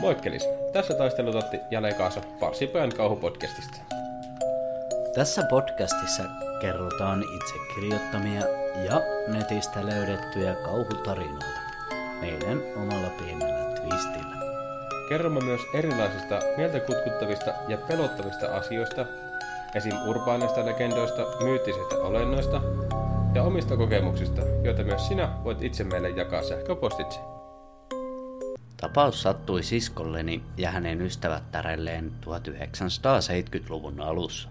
Moikkelis! Tässä taistelutotti jälleen kanssa Parsipöön kauhupodcastista. Tässä podcastissa kerrotaan itse kirjoittamia ja netistä löydettyjä kauhutarinoita meidän omalla pienellä twistillä. Kerromme myös erilaisista mieltä kutkuttavista ja pelottavista asioista, esim. urbaaneista legendoista, myyttisistä olennoista ja omista kokemuksista, joita myös sinä voit itse meille jakaa sähköpostitse. Tapaus sattui siskolleni ja hänen ystävättärelleen 1970-luvun alussa.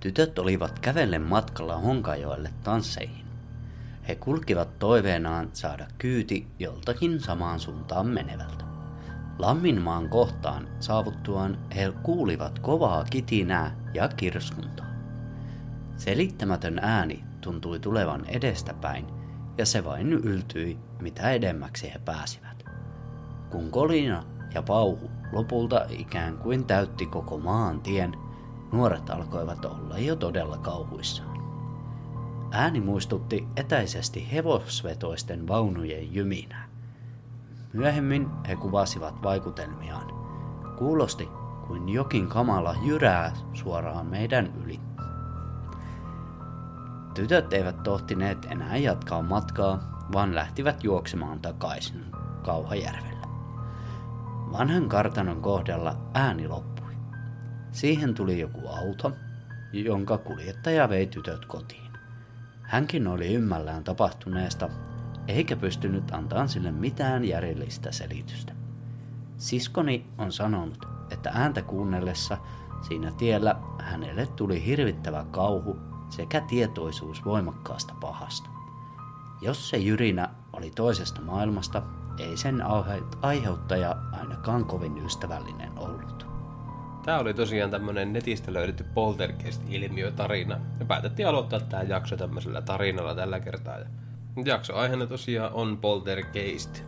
Tytöt olivat kävellen matkalla Honkajoelle tansseihin. He kulkivat toiveenaan saada kyyti joltakin samaan suuntaan menevältä. Lamminmaan kohtaan saavuttuaan he kuulivat kovaa kitinää ja kirskuntaa. Selittämätön ääni tuntui tulevan edestäpäin ja se vain yltyi, mitä edemmäksi he pääsivät. Kun kolina ja pauhu lopulta ikään kuin täytti koko maan tien, nuoret alkoivat olla jo todella kauhuissaan. Ääni muistutti etäisesti hevosvetoisten vaunujen jyminää. Myöhemmin he kuvasivat vaikutelmiaan. Kuulosti kuin jokin kamala jyrää suoraan meidän yli. Tytöt eivät tohtineet enää jatkaa matkaa, vaan lähtivät juoksemaan takaisin Kauhajärvelle. Vanhan kartanon kohdalla ääni loppui. Siihen tuli joku auto, jonka kuljettaja vei tytöt kotiin. Hänkin oli ymmällään tapahtuneesta, eikä pystynyt antamaan sille mitään järjellistä selitystä. Siskoni on sanonut, että ääntä kuunnellessa siinä tiellä hänelle tuli hirvittävä kauhu sekä tietoisuus voimakkaasta pahasta. Jos se jyrinä oli toisesta maailmasta, ei sen aiheuttaja ainakaan kovin ystävällinen ollut. Tämä oli tosiaan tämmönen netistä löydetty poltergeist-ilmiö-tarina. Ja päätettiin aloittaa tämä jakso tämmöisellä tarinalla tällä kertaa. Ja jakso aiheena tosiaan on poltergeist.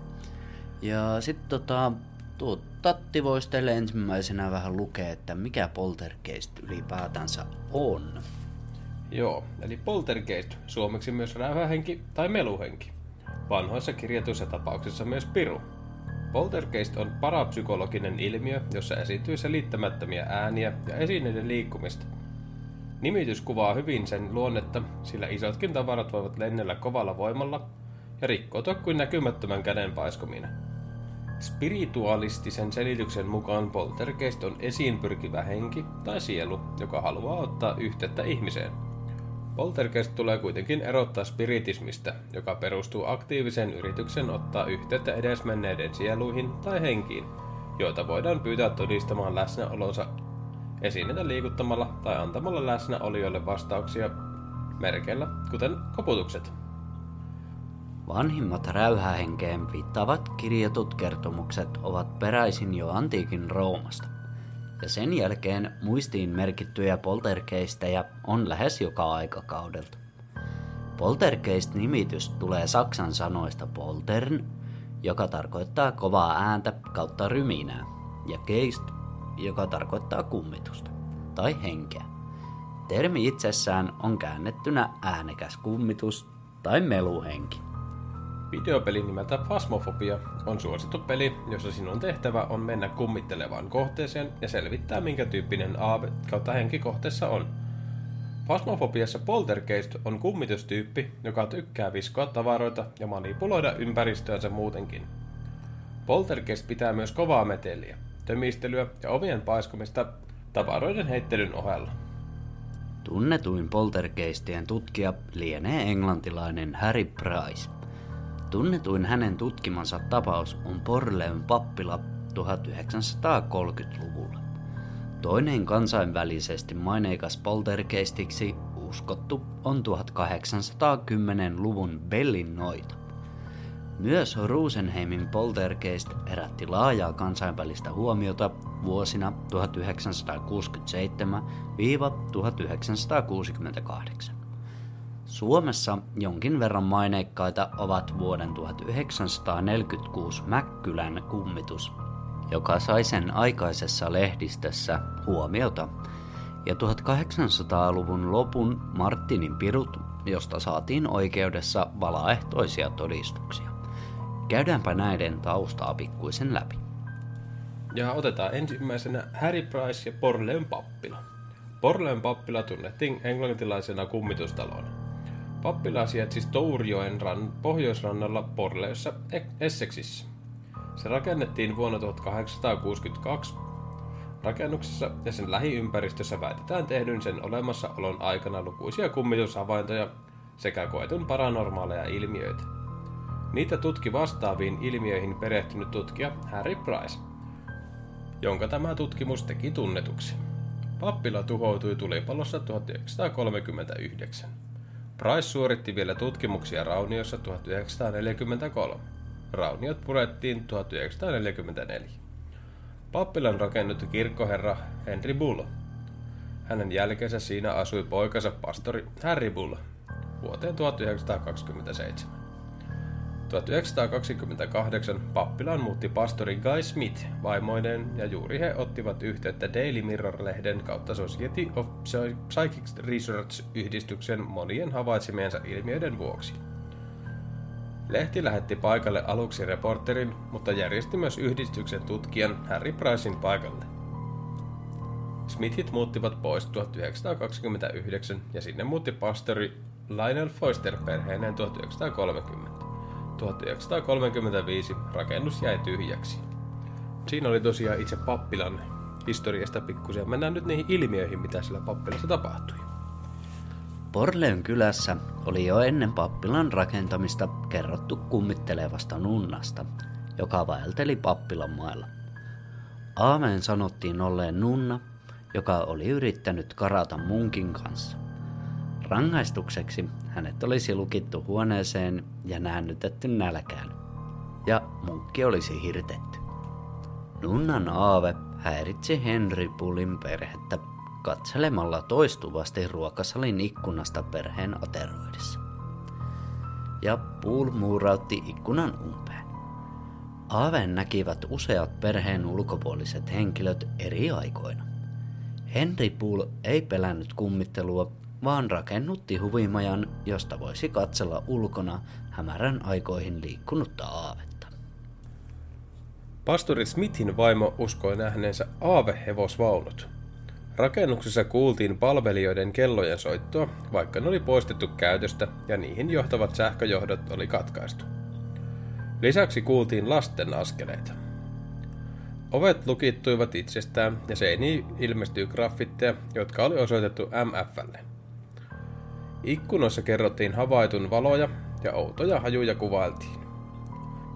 Ja sitten tota, tuo Tatti voisi teille ensimmäisenä vähän lukea, että mikä poltergeist ylipäätänsä on. Joo, eli poltergeist, suomeksi myös räyhähenki tai meluhenki. Vanhoissa kirjatuissa tapauksissa myös piru. Poltergeist on parapsykologinen ilmiö, jossa esiintyy selittämättömiä ääniä ja esineiden liikkumista. Nimitys kuvaa hyvin sen luonnetta, sillä isotkin tavarat voivat lennellä kovalla voimalla ja rikkoutua kuin näkymättömän käden paiskomina. Spiritualistisen selityksen mukaan poltergeist on esiin pyrkivä henki tai sielu, joka haluaa ottaa yhteyttä ihmiseen – Poltergeist tulee kuitenkin erottaa spiritismistä, joka perustuu aktiivisen yrityksen ottaa yhteyttä edesmenneiden sieluihin tai henkiin, joita voidaan pyytää todistamaan läsnäolonsa esineitä liikuttamalla tai antamalla läsnäolijoille vastauksia merkeillä, kuten koputukset. Vanhimmat räyhähenkeen viittaavat kirjatut kertomukset ovat peräisin jo antiikin Roomasta ja sen jälkeen muistiin merkittyjä poltergeisteja on lähes joka aikakaudelta. Poltergeist-nimitys tulee saksan sanoista poltern, joka tarkoittaa kovaa ääntä kautta ryminää, ja geist, joka tarkoittaa kummitusta tai henkeä. Termi itsessään on käännettynä äänekäs kummitus tai meluhenki. Videopeli nimeltä Phasmophobia on suosittu peli, jossa sinun tehtävä on mennä kummittelevaan kohteeseen ja selvittää minkä tyyppinen aave kautta henki kohteessa on. Phasmophobiassa poltergeist on kummitustyyppi, joka tykkää viskoa tavaroita ja manipuloida ympäristöänsä muutenkin. Poltergeist pitää myös kovaa meteliä, tömistelyä ja ovien paiskumista tavaroiden heittelyn ohella. Tunnetuin poltergeistien tutkija lienee englantilainen Harry Price – Tunnetuin hänen tutkimansa tapaus on Porleun pappila 1930-luvulla. Toinen kansainvälisesti maineikas poltergeistiksi uskottu on 1810-luvun Bellin noita. Myös Rosenheimin poltergeist herätti laajaa kansainvälistä huomiota vuosina 1967-1968. Suomessa jonkin verran maineikkaita ovat vuoden 1946 Mäkkylän kummitus, joka sai sen aikaisessa lehdistössä huomiota, ja 1800-luvun lopun Martinin pirut, josta saatiin oikeudessa valaehtoisia todistuksia. Käydäänpä näiden taustaa pikkuisen läpi. Ja otetaan ensimmäisenä Harry Price ja Porleon pappila. Porleon pappila tunnettiin englantilaisena kummitustalona. Pappila sijaitsi Stourjoen ran, pohjoisrannalla Porleossa Essexissä. Se rakennettiin vuonna 1862. Rakennuksessa ja sen lähiympäristössä väitetään tehdyn sen olemassaolon aikana lukuisia kummitushavaintoja sekä koetun paranormaaleja ilmiöitä. Niitä tutki vastaaviin ilmiöihin perehtynyt tutkija Harry Price, jonka tämä tutkimus teki tunnetuksi. Pappila tuhoutui tulipalossa 1939. Price suoritti vielä tutkimuksia Rauniossa 1943. Rauniot purettiin 1944. Pappilan rakennutti kirkkoherra Henry Bull. Hänen jälkeensä siinä asui poikansa pastori Harry Bull vuoteen 1927. 1928 pappilaan muutti pastori Guy Smith vaimoineen ja juuri he ottivat yhteyttä Daily Mirror-lehden kautta Society of Psychic Research-yhdistyksen monien havaitsemiensa ilmiöiden vuoksi. Lehti lähetti paikalle aluksi reporterin, mutta järjesti myös yhdistyksen tutkijan Harry Pricein paikalle. Smithit muuttivat pois 1929 ja sinne muutti pastori Lionel Foister perheineen 1930. 1935 rakennus jäi tyhjäksi. Siinä oli tosiaan itse pappilan historiasta pikkusen. Mennään nyt niihin ilmiöihin, mitä sillä pappilassa tapahtui. Porleon kylässä oli jo ennen pappilan rakentamista kerrottu kummittelevasta nunnasta, joka vaelteli pappilan mailla. Aameen sanottiin olleen nunna, joka oli yrittänyt karata munkin kanssa. Rangaistukseksi hänet olisi lukittu huoneeseen ja näännytetty nälkään, ja munkki olisi hirtetty. Nunnan aave häiritsi Henry Pullin perhettä katselemalla toistuvasti ruokasalin ikkunasta perheen ateroidessa. Ja Pool muurautti ikkunan umpeen. Aaven näkivät useat perheen ulkopuoliset henkilöt eri aikoina. Henry Pool ei pelännyt kummittelua vaan rakennutti huvimajan, josta voisi katsella ulkona hämärän aikoihin liikkunutta aavetta. Pastori Smithin vaimo uskoi nähneensä aavehevosvaunut. Rakennuksessa kuultiin palvelijoiden kellojen soittoa, vaikka ne oli poistettu käytöstä ja niihin johtavat sähköjohdot oli katkaistu. Lisäksi kuultiin lasten askeleita. Ovet lukittuivat itsestään ja seiniin ilmestyi graffitteja, jotka oli osoitettu MFlle. Ikkunoissa kerrottiin havaitun valoja ja outoja hajuja kuvailtiin.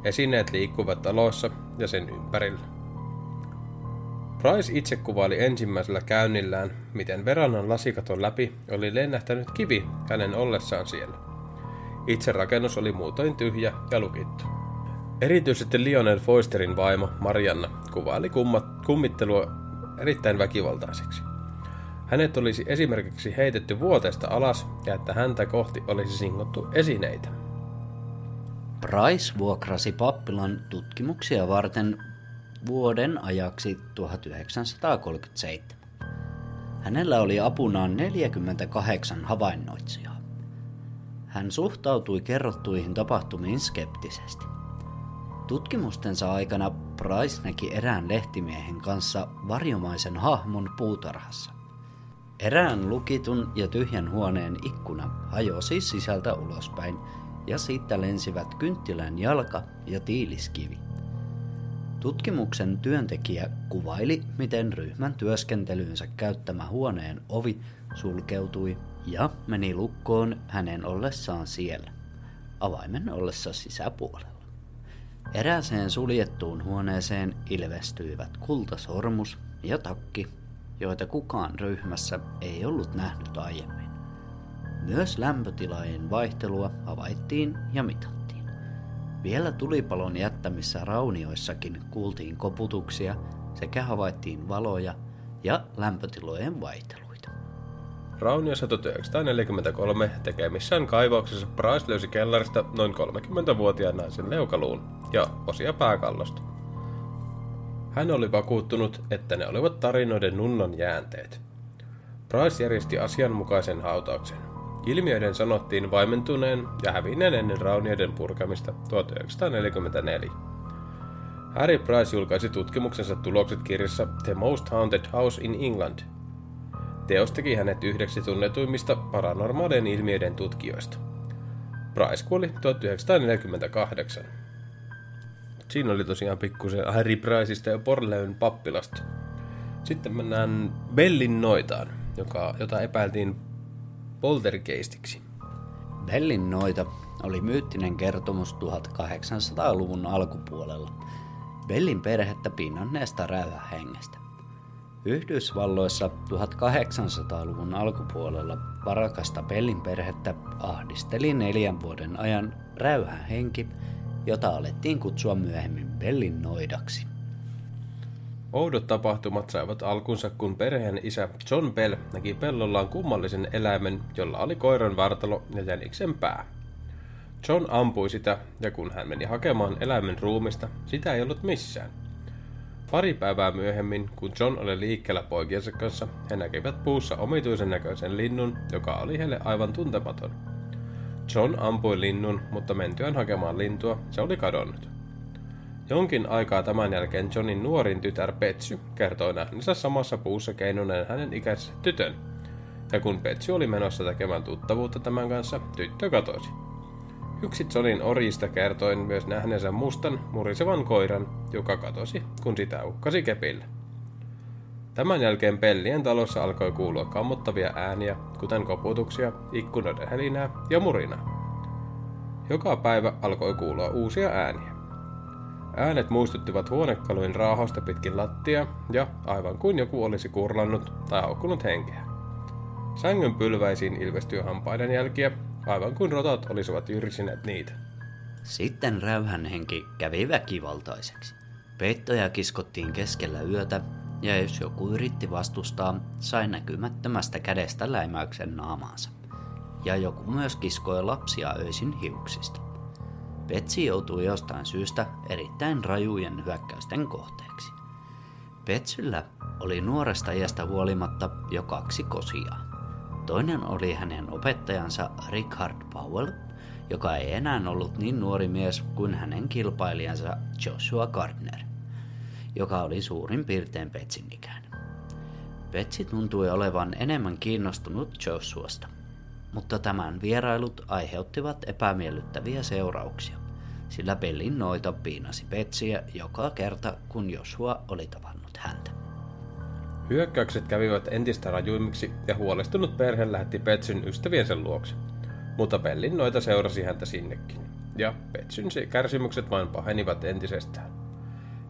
Esineet liikkuvat talossa ja sen ympärillä. Price itse kuvaili ensimmäisellä käynnillään, miten verannan lasikaton läpi oli lennähtänyt kivi hänen ollessaan siellä. Itse rakennus oli muutoin tyhjä ja lukittu. Erityisesti Lionel Foisterin vaimo Marianna kuvaili kummat, kummittelua erittäin väkivaltaiseksi. Hänet olisi esimerkiksi heitetty vuoteesta alas ja että häntä kohti olisi singottu esineitä. Price vuokrasi pappilan tutkimuksia varten vuoden ajaksi 1937. Hänellä oli apunaan 48 havainnoitsijaa. Hän suhtautui kerrottuihin tapahtumiin skeptisesti. Tutkimustensa aikana Price näki erään lehtimiehen kanssa varjomaisen hahmon puutarhassa. Erään lukitun ja tyhjän huoneen ikkuna hajosi sisältä ulospäin ja siitä lensivät kynttilän jalka ja tiiliskivi. Tutkimuksen työntekijä kuvaili, miten ryhmän työskentelynsä käyttämä huoneen ovi sulkeutui ja meni lukkoon hänen ollessaan siellä, avaimen ollessa sisäpuolella. Erääseen suljettuun huoneeseen ilvestyivät kultasormus ja takki joita kukaan ryhmässä ei ollut nähnyt aiemmin. Myös lämpötilojen vaihtelua havaittiin ja mitattiin. Vielä tulipalon jättämissä raunioissakin kuultiin koputuksia sekä havaittiin valoja ja lämpötilojen vaihteluita. Rauniossa 1943 tekemissään kaivauksessa Price löysi kellarista noin 30-vuotiaan naisen leukaluun ja osia pääkallosta. Hän oli vakuuttunut, että ne olivat tarinoiden nunnan jäänteet. Price järjesti asianmukaisen hautauksen. Ilmiöiden sanottiin vaimentuneen ja hävinneen ennen raunioiden purkamista 1944. Harry Price julkaisi tutkimuksensa tulokset kirjassa The Most Haunted House in England. Teos teki hänet yhdeksi tunnetuimmista paranormaalien ilmiöiden tutkijoista. Price kuoli 1948. Siinä oli tosiaan pikkusen Harry Priceista ja Porleyn pappilasta. Sitten mennään Bellin noitaan, joka, jota epäiltiin poltergeistiksi. Bellin noita oli myyttinen kertomus 1800-luvun alkupuolella Bellin perhettä pinnanneesta räyhähengestä. Yhdysvalloissa 1800-luvun alkupuolella varakasta Bellin perhettä ahdisteli neljän vuoden ajan räyhähenki, jota alettiin kutsua myöhemmin Bellin noidaksi. Oudot tapahtumat saivat alkunsa, kun perheen isä John Bell näki pellollaan kummallisen eläimen, jolla oli koiran vartalo ja jäniksen pää. John ampui sitä, ja kun hän meni hakemaan eläimen ruumista, sitä ei ollut missään. Pari päivää myöhemmin, kun John oli liikkeellä poikiensa kanssa, he näkivät puussa omituisen näköisen linnun, joka oli heille aivan tuntematon. John ampui linnun, mutta mentyään hakemaan lintua, se oli kadonnut. Jonkin aikaa tämän jälkeen Johnin nuorin tytär Petsy kertoi nähneensä samassa puussa keinuneen hänen ikäisensä tytön. Ja kun Petsy oli menossa tekemään tuttavuutta tämän kanssa, tyttö katosi. Yksi Johnin orjista kertoi myös nähneensä mustan, murisevan koiran, joka katosi, kun sitä ukkasi kepillä. Tämän jälkeen Pellien talossa alkoi kuulua kammottavia ääniä, kuten koputuksia, ikkunoiden helinää ja murinaa. Joka päivä alkoi kuulua uusia ääniä. Äänet muistuttivat huonekalujen raahosta pitkin lattia ja aivan kuin joku olisi kurlannut tai haukkunut henkeä. Sängyn pylväisiin ilmestyi hampaiden jälkiä, aivan kuin rotat olisivat jyrsineet niitä. Sitten räyhänhenki kävi väkivaltaiseksi. Peittoja kiskottiin keskellä yötä, ja jos joku yritti vastustaa, sai näkymättömästä kädestä läimäyksen naamaansa. Ja joku myös kiskoi lapsia öisin hiuksista. Petsi joutui jostain syystä erittäin rajujen hyökkäysten kohteeksi. Petsyllä oli nuoresta iästä huolimatta jo kaksi kosia. Toinen oli hänen opettajansa Richard Powell, joka ei enää ollut niin nuori mies kuin hänen kilpailijansa Joshua Gardner, joka oli suurin piirtein Petsin ikäinen. Petsi tuntui olevan enemmän kiinnostunut Joshuasta mutta tämän vierailut aiheuttivat epämiellyttäviä seurauksia, sillä Bellin noita piinasi Petsiä joka kerta, kun Joshua oli tavannut häntä. Hyökkäykset kävivät entistä rajuimmiksi ja huolestunut perhe lähetti Petsyn ystäviensä luokse, mutta Bellin noita seurasi häntä sinnekin, ja Petsyn kärsimykset vain pahenivat entisestään.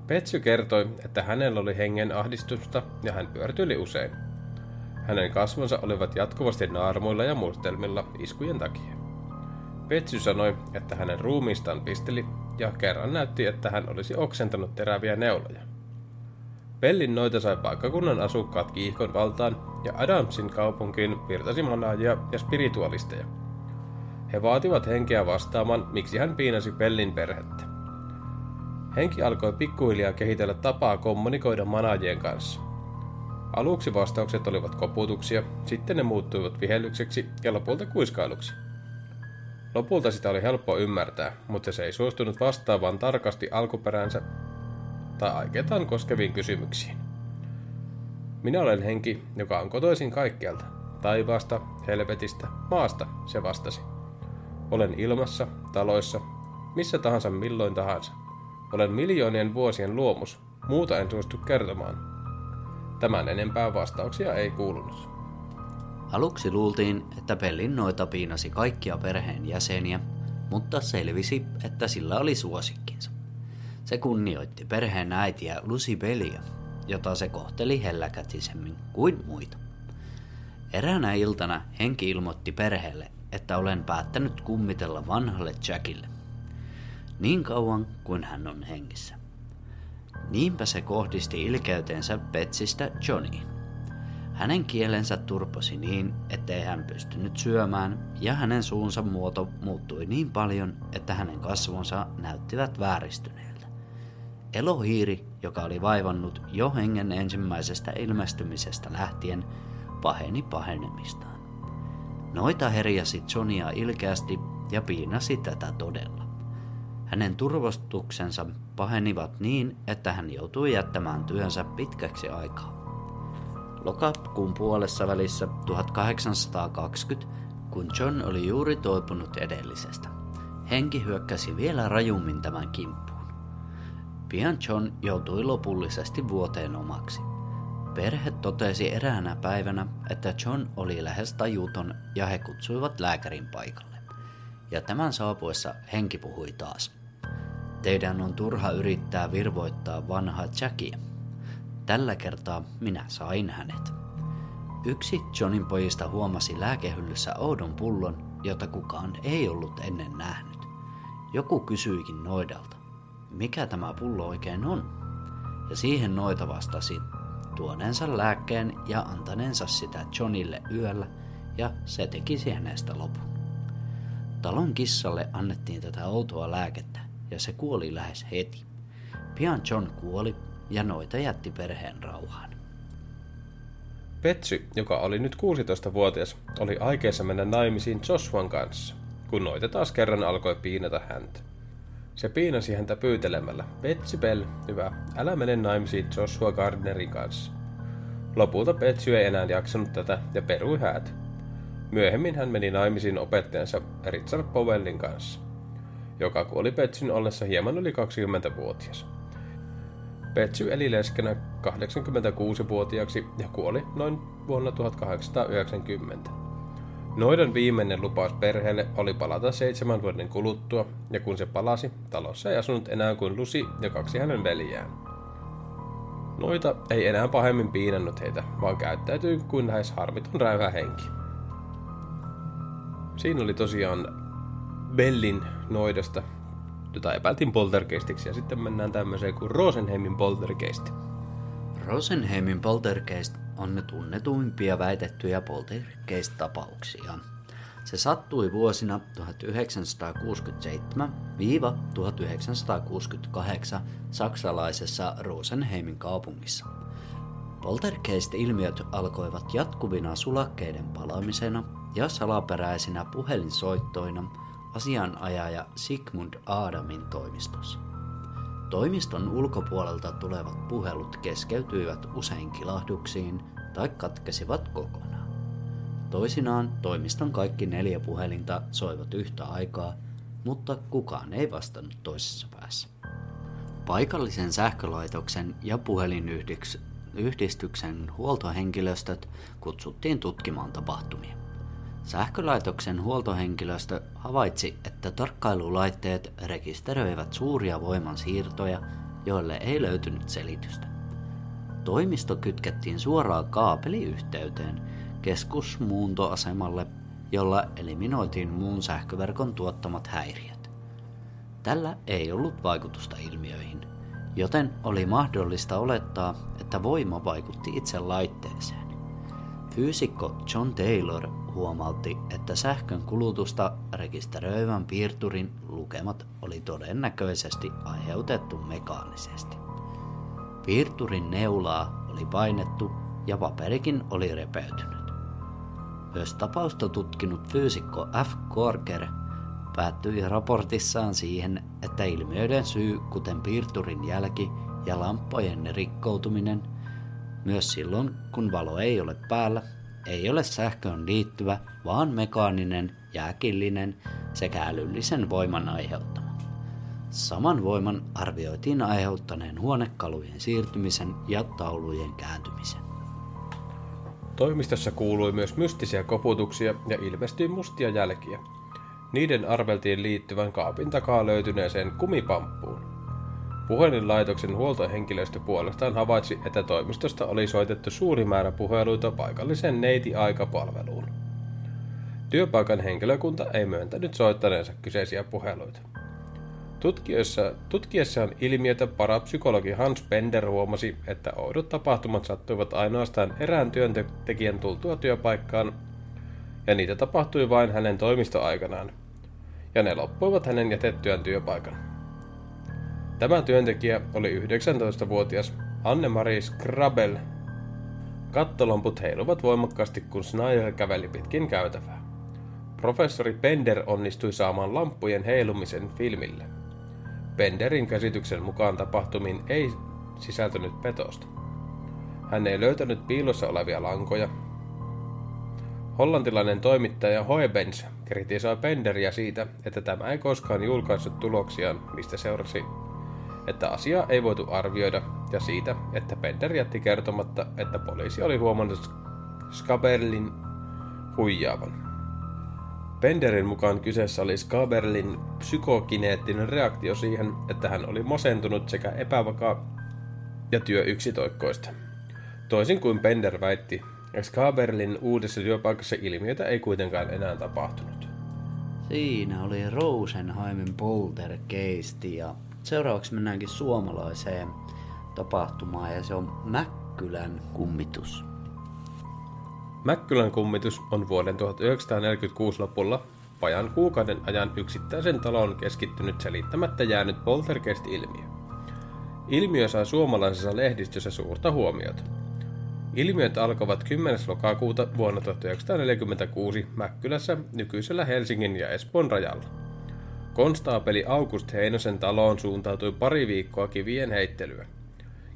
Petsy kertoi, että hänellä oli hengen ahdistusta ja hän pyörtyili usein, hänen kasvonsa olivat jatkuvasti naarmuilla ja mustelmilla iskujen takia. Petsy sanoi, että hänen ruumiistaan pisteli ja kerran näytti, että hän olisi oksentanut teräviä neuloja. Bellin noita sai paikkakunnan asukkaat kiihkon valtaan ja Adamsin kaupunkiin virtasi manaajia ja spiritualisteja. He vaativat henkeä vastaamaan, miksi hän piinasi Bellin perhettä. Henki alkoi pikkuhiljaa kehitellä tapaa kommunikoida manaajien kanssa. Aluksi vastaukset olivat koputuksia, sitten ne muuttuivat vihellykseksi ja lopulta kuiskailuksi. Lopulta sitä oli helppo ymmärtää, mutta se ei suostunut vastaamaan tarkasti alkuperänsä tai aikeitaan koskeviin kysymyksiin. Minä olen henki, joka on kotoisin kaikkialta. Taivaasta, helvetistä, maasta, se vastasi. Olen ilmassa, taloissa, missä tahansa milloin tahansa. Olen miljoonien vuosien luomus, muuta en suostu kertomaan. Tämän enempää vastauksia ei kuulunut. Aluksi luultiin, että Bellin noita piinasi kaikkia perheen jäseniä, mutta selvisi, että sillä oli suosikkinsa. Se kunnioitti perheen äitiä Lucy Bellia, jota se kohteli helläkätisemmin kuin muita. Eräänä iltana henki ilmoitti perheelle, että olen päättänyt kummitella vanhalle Jackille. Niin kauan kuin hän on hengissä. Niinpä se kohdisti ilkeytensä Petsistä Johniin. Hänen kielensä turposi niin, ettei hän pystynyt syömään, ja hänen suunsa muoto muuttui niin paljon, että hänen kasvonsa näyttivät vääristyneiltä. Elohiiri, joka oli vaivannut jo hengen ensimmäisestä ilmestymisestä lähtien, paheni pahenemistaan. Noita herjasi Johnia ilkeästi ja piinasi tätä todella. Hänen turvostuksensa pahenivat niin, että hän joutui jättämään työnsä pitkäksi aikaa. Lokakuun puolessa välissä 1820, kun John oli juuri toipunut edellisestä, henki hyökkäsi vielä rajummin tämän kimppuun. Pian John joutui lopullisesti vuoteen omaksi. Perhe totesi eräänä päivänä, että John oli lähes tajuton ja he kutsuivat lääkärin paikalle. Ja tämän saapuessa henki puhui taas. Teidän on turha yrittää virvoittaa vanhaa Jackia. Tällä kertaa minä sain hänet. Yksi Johnin pojista huomasi lääkehyllyssä oudon pullon, jota kukaan ei ollut ennen nähnyt. Joku kysyikin noidalta, mikä tämä pullo oikein on? Ja siihen noita vastasi tuoneensa lääkkeen ja antaneensa sitä Johnille yöllä, ja se tekisi hänestä lopun. Talon kissalle annettiin tätä outoa lääkettä, ja se kuoli lähes heti. Pian John kuoli, ja noita jätti perheen rauhaan. Petsy, joka oli nyt 16-vuotias, oli aikeessa mennä naimisiin Joshuan kanssa, kun noita taas kerran alkoi piinata häntä. Se piinasi häntä pyytelemällä, Betsy Bell, hyvä, älä mene naimisiin Joshua Gardnerin kanssa. Lopulta Betsy ei enää jaksanut tätä ja perui häät. Myöhemmin hän meni naimisiin opettajansa Richard Powellin kanssa, joka kuoli Betsyn ollessa hieman yli 20-vuotias. Betsy eli leskenä 86-vuotiaaksi ja kuoli noin vuonna 1890. Noidan viimeinen lupaus perheelle oli palata seitsemän vuoden kuluttua, ja kun se palasi, talossa ei asunut enää kuin Lusi ja kaksi hänen veljään. Noita ei enää pahemmin piinannut heitä, vaan käyttäytyi kuin lähes harmiton räyhä henki. Siinä oli tosiaan Bellin noidasta jota epäiltiin poltergeistiksi, ja sitten mennään tämmöiseen kuin Rosenheimin poltergeist. Rosenheimin poltergeist on tunnetuimpia väitettyjä poltergeist-tapauksia. Se sattui vuosina 1967-1968 saksalaisessa Rosenheimin kaupungissa. Poltergeist-ilmiöt alkoivat jatkuvina sulakkeiden palamisena ja salaperäisinä puhelinsoittoina – asianajaja Sigmund Adamin toimistossa. Toimiston ulkopuolelta tulevat puhelut keskeytyivät usein kilahduksiin tai katkesivat kokonaan. Toisinaan toimiston kaikki neljä puhelinta soivat yhtä aikaa, mutta kukaan ei vastannut toisessa päässä. Paikallisen sähkölaitoksen ja puhelinyhdistyksen huoltohenkilöstöt kutsuttiin tutkimaan tapahtumia. Sähkölaitoksen huoltohenkilöstö havaitsi, että tarkkailulaitteet rekisteröivät suuria voimansiirtoja, joille ei löytynyt selitystä. Toimisto kytkettiin suoraan kaapeliyhteyteen keskusmuuntoasemalle, jolla eliminoitiin muun sähköverkon tuottamat häiriöt. Tällä ei ollut vaikutusta ilmiöihin, joten oli mahdollista olettaa, että voima vaikutti itse laitteeseen. Fyysikko John Taylor huomautti, että sähkön kulutusta rekisteröivän piirturin lukemat oli todennäköisesti aiheutettu mekaanisesti. Piirturin neulaa oli painettu ja paperikin oli repeytynyt. Myös tapausta tutkinut fyysikko F. Korker päättyi raportissaan siihen, että ilmiöiden syy, kuten piirturin jälki ja lamppojen rikkoutuminen, myös silloin kun valo ei ole päällä, ei ole sähköön liittyvä, vaan mekaaninen, jääkillinen sekä älyllisen voiman aiheuttama. Saman voiman arvioitiin aiheuttaneen huonekalujen siirtymisen ja taulujen kääntymisen. Toimistossa kuului myös mystisiä koputuksia ja ilmestyi mustia jälkiä. Niiden arveltiin liittyvän kaapin takaa löytyneeseen kumipamppuun. Puhelinlaitoksen huoltohenkilöstö puolestaan havaitsi, että toimistosta oli soitettu suuri määrä puheluita paikallisen neiti-aikapalveluun. Työpaikan henkilökunta ei myöntänyt soittaneensa kyseisiä puheluita. Tutkiessa, tutkiessaan ilmiötä parapsykologi Hans Bender huomasi, että oudot tapahtumat sattuivat ainoastaan erään työntekijän tultua työpaikkaan, ja niitä tapahtui vain hänen toimistoaikanaan, ja ne loppuivat hänen jätettyään työpaikan. Tämä työntekijä oli 19-vuotias Anne-Marie Skrabel. Kattolamput heiluvat voimakkaasti, kun Snyder käveli pitkin käytävää. Professori Bender onnistui saamaan lamppujen heilumisen filmille. Penderin käsityksen mukaan tapahtumiin ei sisältynyt petosta. Hän ei löytänyt piilossa olevia lankoja. Hollantilainen toimittaja Hoebens kritisoi Penderiä siitä, että tämä ei koskaan julkaissut tuloksiaan, mistä seurasi, että asiaa ei voitu arvioida, ja siitä, että Pender jätti kertomatta, että poliisi oli huomannut Skaberlin huijaavan. Penderin mukaan kyseessä oli Skaberlin psykokineettinen reaktio siihen, että hän oli masentunut sekä epävakaa ja työ yksitoikkoista. Toisin kuin Pender väitti, Skaberlin uudessa työpaikassa ilmiötä ei kuitenkaan enää tapahtunut. Siinä oli Rosenheimin poltergeisti ja seuraavaksi mennäänkin suomalaiseen tapahtumaan ja se on Mäkkylän kummitus. Mäkkylän kummitus on vuoden 1946 lopulla pajan kuukauden ajan yksittäisen talon keskittynyt selittämättä jäänyt poltergeist-ilmiö. Ilmiö sai suomalaisessa lehdistössä suurta huomiota. Ilmiöt alkoivat 10. lokakuuta vuonna 1946 Mäkkylässä nykyisellä Helsingin ja Espoon rajalla. Konstaapeli August Heinosen taloon suuntautui pari viikkoa kivien heittelyä.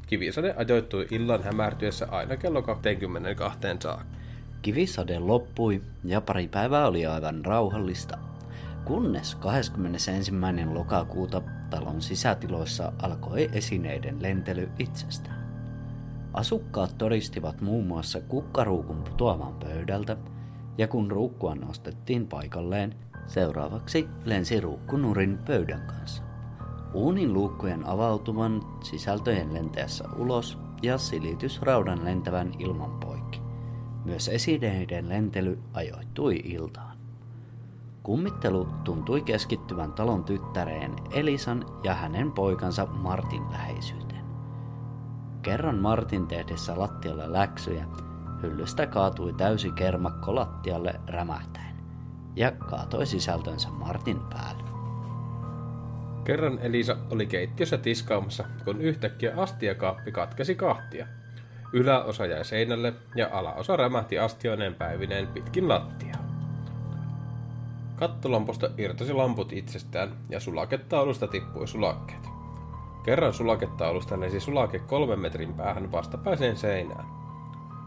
Kivisade ajoittui illan hämärtyessä aina kello 22 saakka. Kivisade loppui ja pari päivää oli aivan rauhallista, kunnes 21. lokakuuta talon sisätiloissa alkoi esineiden lentely itsestään. Asukkaat todistivat muun muassa kukkaruukun putoavan pöydältä, ja kun ruukkua nostettiin paikalleen, seuraavaksi lensi ruukkunurin pöydän kanssa. Uunin luukkujen avautuvan sisältöjen lentäessä ulos ja silitysraudan lentävän ilman poikki. Myös esineiden lentely ajoittui iltaan. Kummittelu tuntui keskittyvän talon tyttäreen Elisan ja hänen poikansa Martin läheisyyteen. Kerran Martin tehdessä lattialle läksyjä, hyllystä kaatui täysi kermakko lattialle rämähtäen ja kaatoi sisältönsä Martin päälle. Kerran Elisa oli keittiössä tiskaamassa, kun yhtäkkiä astiakaappi katkesi kahtia – Yläosa jäi seinälle ja alaosa rämähti astioineen päivineen pitkin lattiaa. Kattolampusta irtosi lamput itsestään ja sulaketaulusta tippui sulakkeet. Kerran sulaketaulusta lensi sulake kolmen metrin päähän vastapäiseen seinään.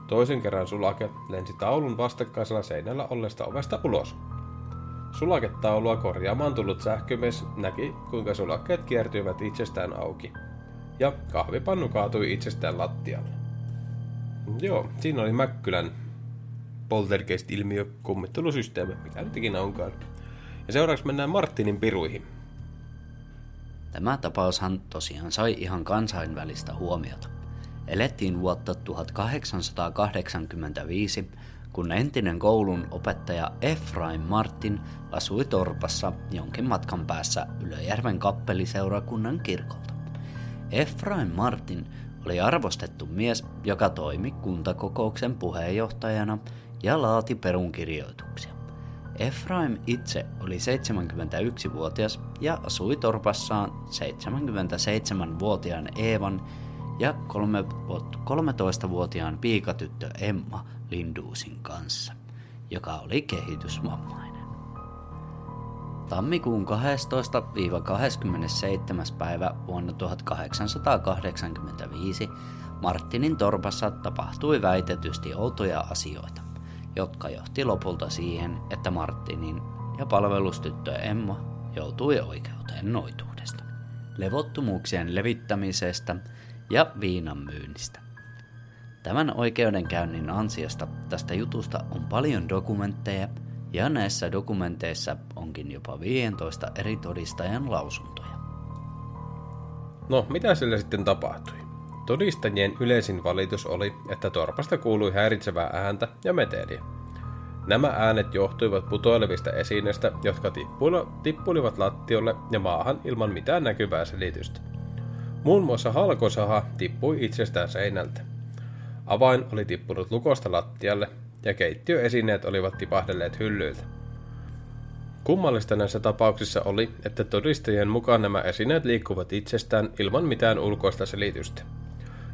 Toisen kerran sulake lensi taulun vastakkaisella seinällä ollesta ovesta ulos. Sulaketaulua korjaamaan tullut sähkömies näki, kuinka sulakkeet kiertyivät itsestään auki. Ja kahvipannu kaatui itsestään lattialle. Joo, siinä oli Mäkkylän poltergeist-ilmiö kummittelusysteemi, mikä nyt ikinä onkaan. Ja seuraavaksi mennään Martinin piruihin. Tämä tapaushan tosiaan sai ihan kansainvälistä huomiota. Elettiin vuotta 1885, kun entinen koulun opettaja Efraim Martin asui Torpassa jonkin matkan päässä Ylöjärven kappeliseurakunnan kirkolta. Efraim Martin oli arvostettu mies, joka toimi kuntakokouksen puheenjohtajana ja laati perunkirjoituksia. Efraim itse oli 71-vuotias ja asui torpassaan 77-vuotiaan Eevan ja 13-vuotiaan piikatyttö Emma Linduusin kanssa, joka oli kehitysvammainen. Tammikuun 12-27. päivä vuonna 1885 Martinin torpassa tapahtui väitetysti outoja asioita, jotka johti lopulta siihen, että Martinin ja palvelustyttö Emma joutui oikeuteen noituudesta, levottomuuksien levittämisestä ja viinan myynnistä. Tämän oikeudenkäynnin ansiosta tästä jutusta on paljon dokumentteja – ja näissä dokumenteissa onkin jopa 15 eri todistajan lausuntoja. No, mitä sille sitten tapahtui? Todistajien yleisin valitus oli, että torpasta kuului häiritsevää ääntä ja meteliä. Nämä äänet johtuivat putoilevista esineistä, jotka tippulivat lattiolle ja maahan ilman mitään näkyvää selitystä. Muun muassa halkosaha tippui itsestään seinältä. Avain oli tippunut lukosta lattialle ja keittiöesineet olivat tipahdelleet hyllyiltä. Kummallista näissä tapauksissa oli, että todistajien mukaan nämä esineet liikkuvat itsestään ilman mitään ulkoista selitystä.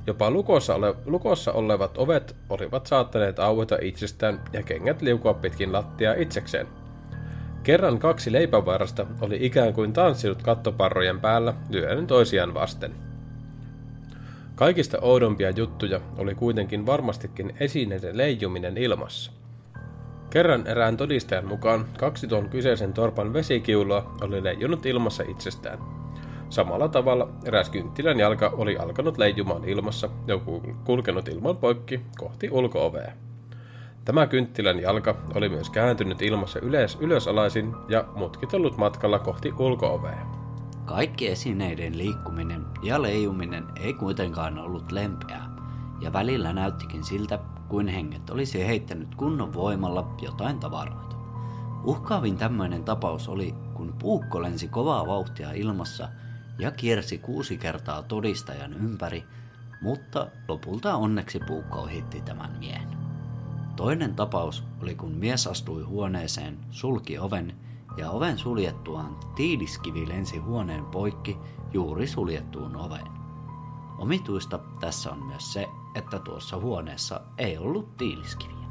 Jopa lukossa, ole, lukossa olevat ovet olivat saattaneet aueta itsestään ja kengät liukua pitkin lattiaa itsekseen. Kerran kaksi leipävarasta oli ikään kuin tanssinut kattoparrojen päällä lyöden toisiaan vasten. Kaikista oudompia juttuja oli kuitenkin varmastikin esineiden leijuminen ilmassa. Kerran erään todistajan mukaan kaksi tuon kyseisen torpan vesikiulua oli leijunut ilmassa itsestään. Samalla tavalla eräs kynttilän jalka oli alkanut leijumaan ilmassa ja kulkenut ilman poikki kohti ulkoovea. Tämä kynttilän jalka oli myös kääntynyt ilmassa ylös ylösalaisin ja mutkitellut matkalla kohti ulkoovea. Kaikki esineiden liikkuminen ja leijuminen ei kuitenkaan ollut lempeää, ja välillä näyttikin siltä, kuin henget olisi heittänyt kunnon voimalla jotain tavaroita. Uhkaavin tämmöinen tapaus oli, kun puukko lensi kovaa vauhtia ilmassa ja kiersi kuusi kertaa todistajan ympäri, mutta lopulta onneksi puukko ohitti tämän miehen. Toinen tapaus oli kun mies astui huoneeseen, sulki oven ja oven suljettuaan tiiliskivi lensi huoneen poikki juuri suljettuun oveen. Omituista tässä on myös se, että tuossa huoneessa ei ollut tiiliskiviä.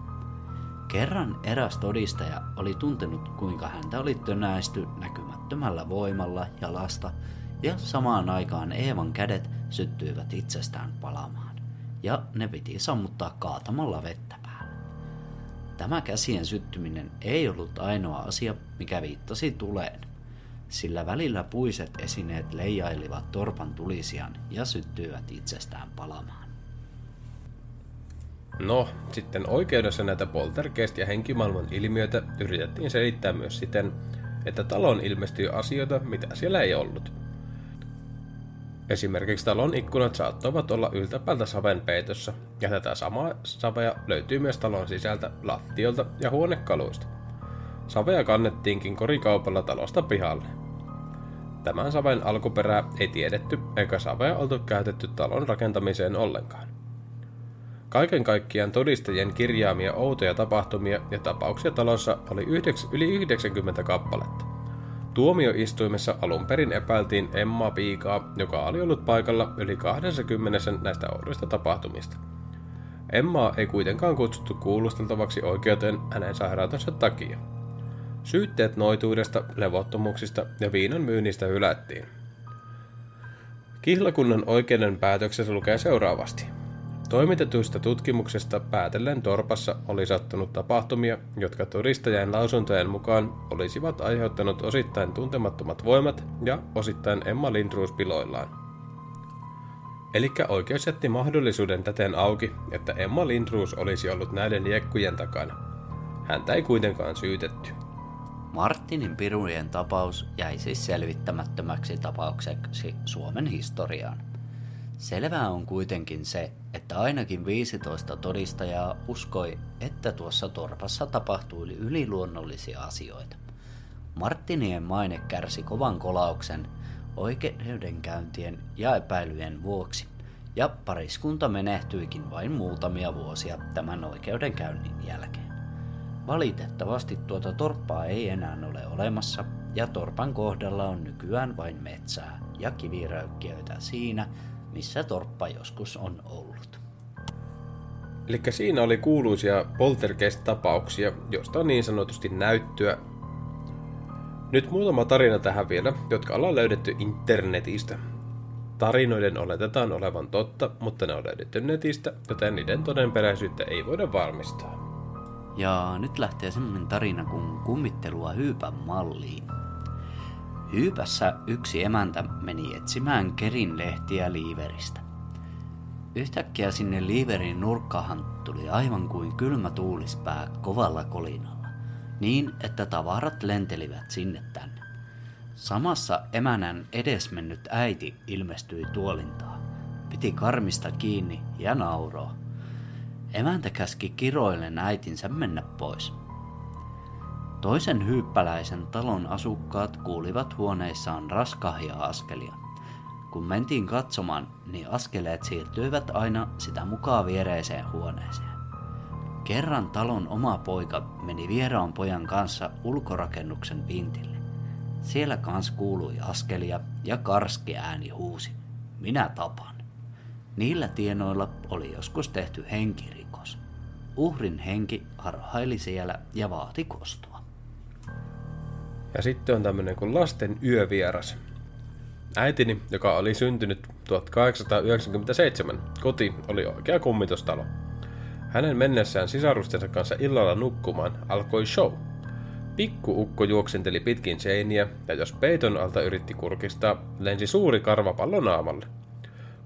Kerran eräs todistaja oli tuntenut, kuinka häntä oli tönäisty näkymättömällä voimalla jalasta, ja samaan aikaan Eevan kädet syttyivät itsestään palamaan, ja ne piti sammuttaa kaatamalla vettä. Tämä käsien syttyminen ei ollut ainoa asia, mikä viittasi tuleen, sillä välillä puiset esineet leijailivat torpan tulisian ja syttyivät itsestään palamaan. No, sitten oikeudessa näitä poltergeist- ja henkimaailman ilmiöitä yritettiin selittää myös siten, että talon ilmestyy asioita, mitä siellä ei ollut. Esimerkiksi talon ikkunat saattoivat olla yltäpäältä saven peitossa, ja tätä samaa savea löytyy myös talon sisältä lattiolta ja huonekaluista. Savea kannettiinkin korikaupalla talosta pihalle. Tämän saven alkuperää ei tiedetty, eikä savea oltu käytetty talon rakentamiseen ollenkaan. Kaiken kaikkiaan todistajien kirjaamia outoja tapahtumia ja tapauksia talossa oli yli 90 kappaletta. Tuomioistuimessa alun perin epäiltiin Emma Piikaa, joka oli ollut paikalla yli 20 näistä oudoista tapahtumista. Emmaa ei kuitenkaan kutsuttu kuulusteltavaksi oikeuteen hänen sairautensa takia. Syytteet noituudesta, levottomuuksista ja viinan myynnistä hylättiin. Kihlakunnan oikeuden päätöksessä lukee seuraavasti – Toimitetuista tutkimuksesta päätellen Torpassa oli sattunut tapahtumia, jotka todistajien lausuntojen mukaan olisivat aiheuttaneet osittain tuntemattomat voimat ja osittain Emma Lindruus piloillaan. Eli oikeus jätti mahdollisuuden täten auki, että Emma Lindruus olisi ollut näiden jekkujen takana. Häntä ei kuitenkaan syytetty. Martinin pirujen tapaus jäi siis selvittämättömäksi tapaukseksi Suomen historiaan. Selvää on kuitenkin se, että ainakin 15 todistajaa uskoi, että tuossa torpassa tapahtui yliluonnollisia asioita. Martinien maine kärsi kovan kolauksen oikeudenkäyntien ja epäilyjen vuoksi, ja pariskunta menehtyikin vain muutamia vuosia tämän oikeudenkäynnin jälkeen. Valitettavasti tuota torppaa ei enää ole olemassa, ja torpan kohdalla on nykyään vain metsää ja kiviröykkiöitä siinä, missä torppa joskus on ollut. Eli siinä oli kuuluisia poltergeist-tapauksia, joista on niin sanotusti näyttöä. Nyt muutama tarina tähän vielä, jotka ollaan löydetty internetistä. Tarinoiden oletetaan olevan totta, mutta ne on löydetty netistä, joten niiden todenperäisyyttä ei voida varmistaa. Ja nyt lähtee semmonen tarina kuin kummittelua hyypän malliin. Hyypässä yksi emäntä meni etsimään kerin lehtiä liiveristä. Yhtäkkiä sinne liiverin nurkkahan tuli aivan kuin kylmä tuulispää kovalla kolinalla, niin että tavarat lentelivät sinne tänne. Samassa emänän edesmennyt äiti ilmestyi tuolintaa. Piti karmista kiinni ja nauroo. Emäntä käski kiroillen äitinsä mennä pois. Toisen hyyppäläisen talon asukkaat kuulivat huoneissaan raskahia askelia. Kun mentiin katsomaan, niin askeleet siirtyivät aina sitä mukaan viereiseen huoneeseen. Kerran talon oma poika meni vieraan pojan kanssa ulkorakennuksen vintille. Siellä kans kuului askelia ja karski ääni huusi. Minä tapan. Niillä tienoilla oli joskus tehty henkirikos. Uhrin henki harhaili siellä ja vaati kostoa. Ja sitten on tämmöinen kuin lasten yövieras. Äitini, joka oli syntynyt 1897, koti oli oikea kummitustalo. Hänen mennessään sisarustensa kanssa illalla nukkumaan alkoi show. Pikku ukko juoksenteli pitkin seiniä, ja jos peiton alta yritti kurkistaa, lensi suuri karvapallo naamalle.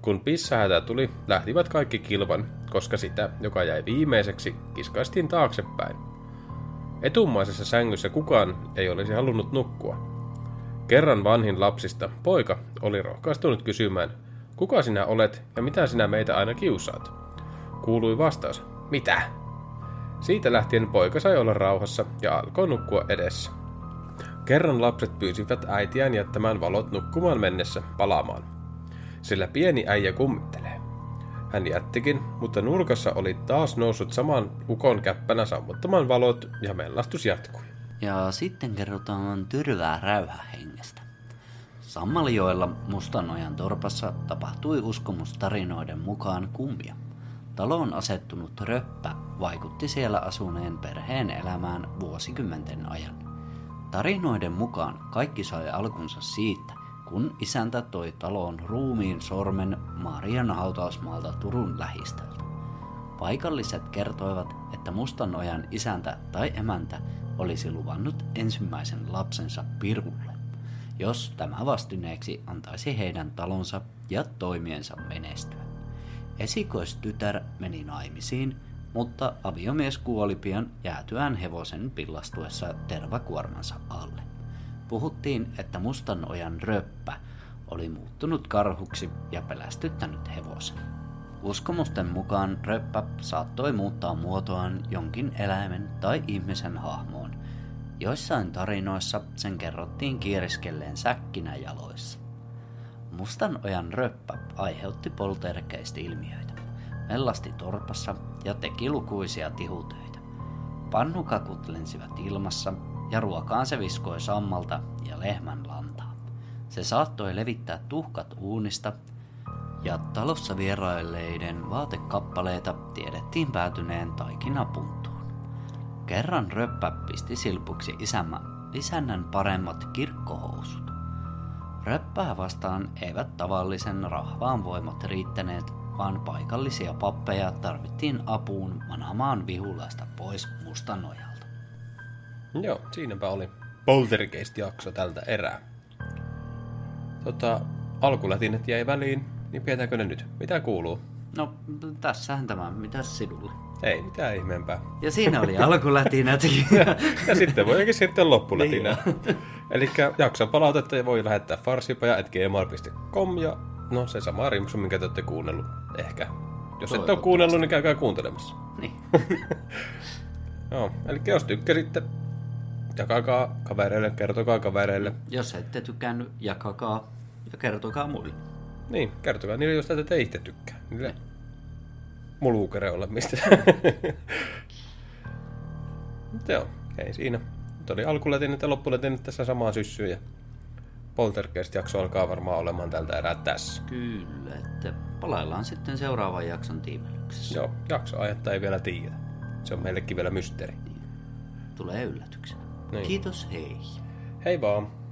Kun pissahätä tuli, lähtivät kaikki kilvan, koska sitä, joka jäi viimeiseksi, kiskaistiin taaksepäin. Etumaisessa sängyssä kukaan ei olisi halunnut nukkua. Kerran vanhin lapsista, poika, oli rohkaistunut kysymään, kuka sinä olet ja mitä sinä meitä aina kiusaat? Kuului vastaus, mitä? Siitä lähtien poika sai olla rauhassa ja alkoi nukkua edessä. Kerran lapset pyysivät äitiään jättämään valot nukkumaan mennessä palaamaan. Sillä pieni äijä kummittelee. Hän jättikin, mutta nurkassa oli taas noussut saman ukon käppänä sammuttamaan valot ja mellastus jatkui. Ja sitten kerrotaan tyrvää räyhähengestä. Sammaljoella Mustanojan torpassa tapahtui uskomustarinoiden mukaan kummia. Taloon asettunut röppä vaikutti siellä asuneen perheen elämään vuosikymmenten ajan. Tarinoiden mukaan kaikki sai alkunsa siitä, kun isäntä toi taloon ruumiin sormen Marian hautausmaalta Turun lähistöltä. Paikalliset kertoivat, että Mustanojan isäntä tai emäntä olisi luvannut ensimmäisen lapsensa Pirulle, jos tämä vastineeksi antaisi heidän talonsa ja toimiensa menestyä. Esikoistytär meni naimisiin, mutta aviomies kuoli pian jäätyään hevosen pillastuessa tervakuormansa alle. Puhuttiin, että Mustanojan röppä oli muuttunut karhuksi ja pelästyttänyt hevosen. Uskomusten mukaan röppä saattoi muuttaa muotoaan jonkin eläimen tai ihmisen hahmoon. Joissain tarinoissa sen kerrottiin kieriskelleen säkkinä jaloissa. Mustanojan röppä aiheutti poltergeist-ilmiöitä, mellasti torpassa ja teki lukuisia tihutöitä. Pannukakut lensivät ilmassa ja ruokaan se viskoi sammalta ja lehmän lantaa. Se saattoi levittää tuhkat uunista ja talossa vierailleiden vaatekappaleita tiedettiin päätyneen taikinapuntuun. Kerran röppä pisti silpuksi isämä, isännän paremmat kirkkohousut. Röppää vastaan eivät tavallisen rahvaan voimat riittäneet, vaan paikallisia pappeja tarvittiin apuun manamaan vihulaista pois Mustanojalta. Joo, siinäpä oli Poltergeist-jakso tältä erää. Tota, alkulätinet jäi väliin, niin pidetäänkö ne nyt? Mitä kuuluu? No, tässähän tämä. Mitäs sinulle? Ei mitään ihmeempää. Ja siinä oli alkulätinät. ja, ja sitten voikin sitten loppulätinä. Niin Eli jakson palautetta voi lähettää farsipaja.gmail.com ja no se sama rimsu, minkä te olette kuunnellut. Ehkä. Jos et ole kuunnellut, niin käykää kuuntelemassa. Niin. Joo, eli jos tykkäsitte, jakakaa kavereille, kertokaa kavereille. Jos ette tykännyt, jakakaa ja kertokaa muille. Niin, kertokaa niille, jos te itse tykkää. Niille muluukereolle, mistä. Mutta joo, ei siinä. Nyt oli alkulätinet ja loppulätinet tässä samaan syssyyn ja Poltergeist-jakso alkaa varmaan olemaan tältä erää tässä. Kyllä, että palaillaan sitten seuraavan jakson tiimelyksessä. Joo, jaksoajetta ei vielä tiedä. Se on meillekin vielä mysteeri. Niin. Tulee yllätyksenä. Niin. Kiitos, hei. Hei vaan.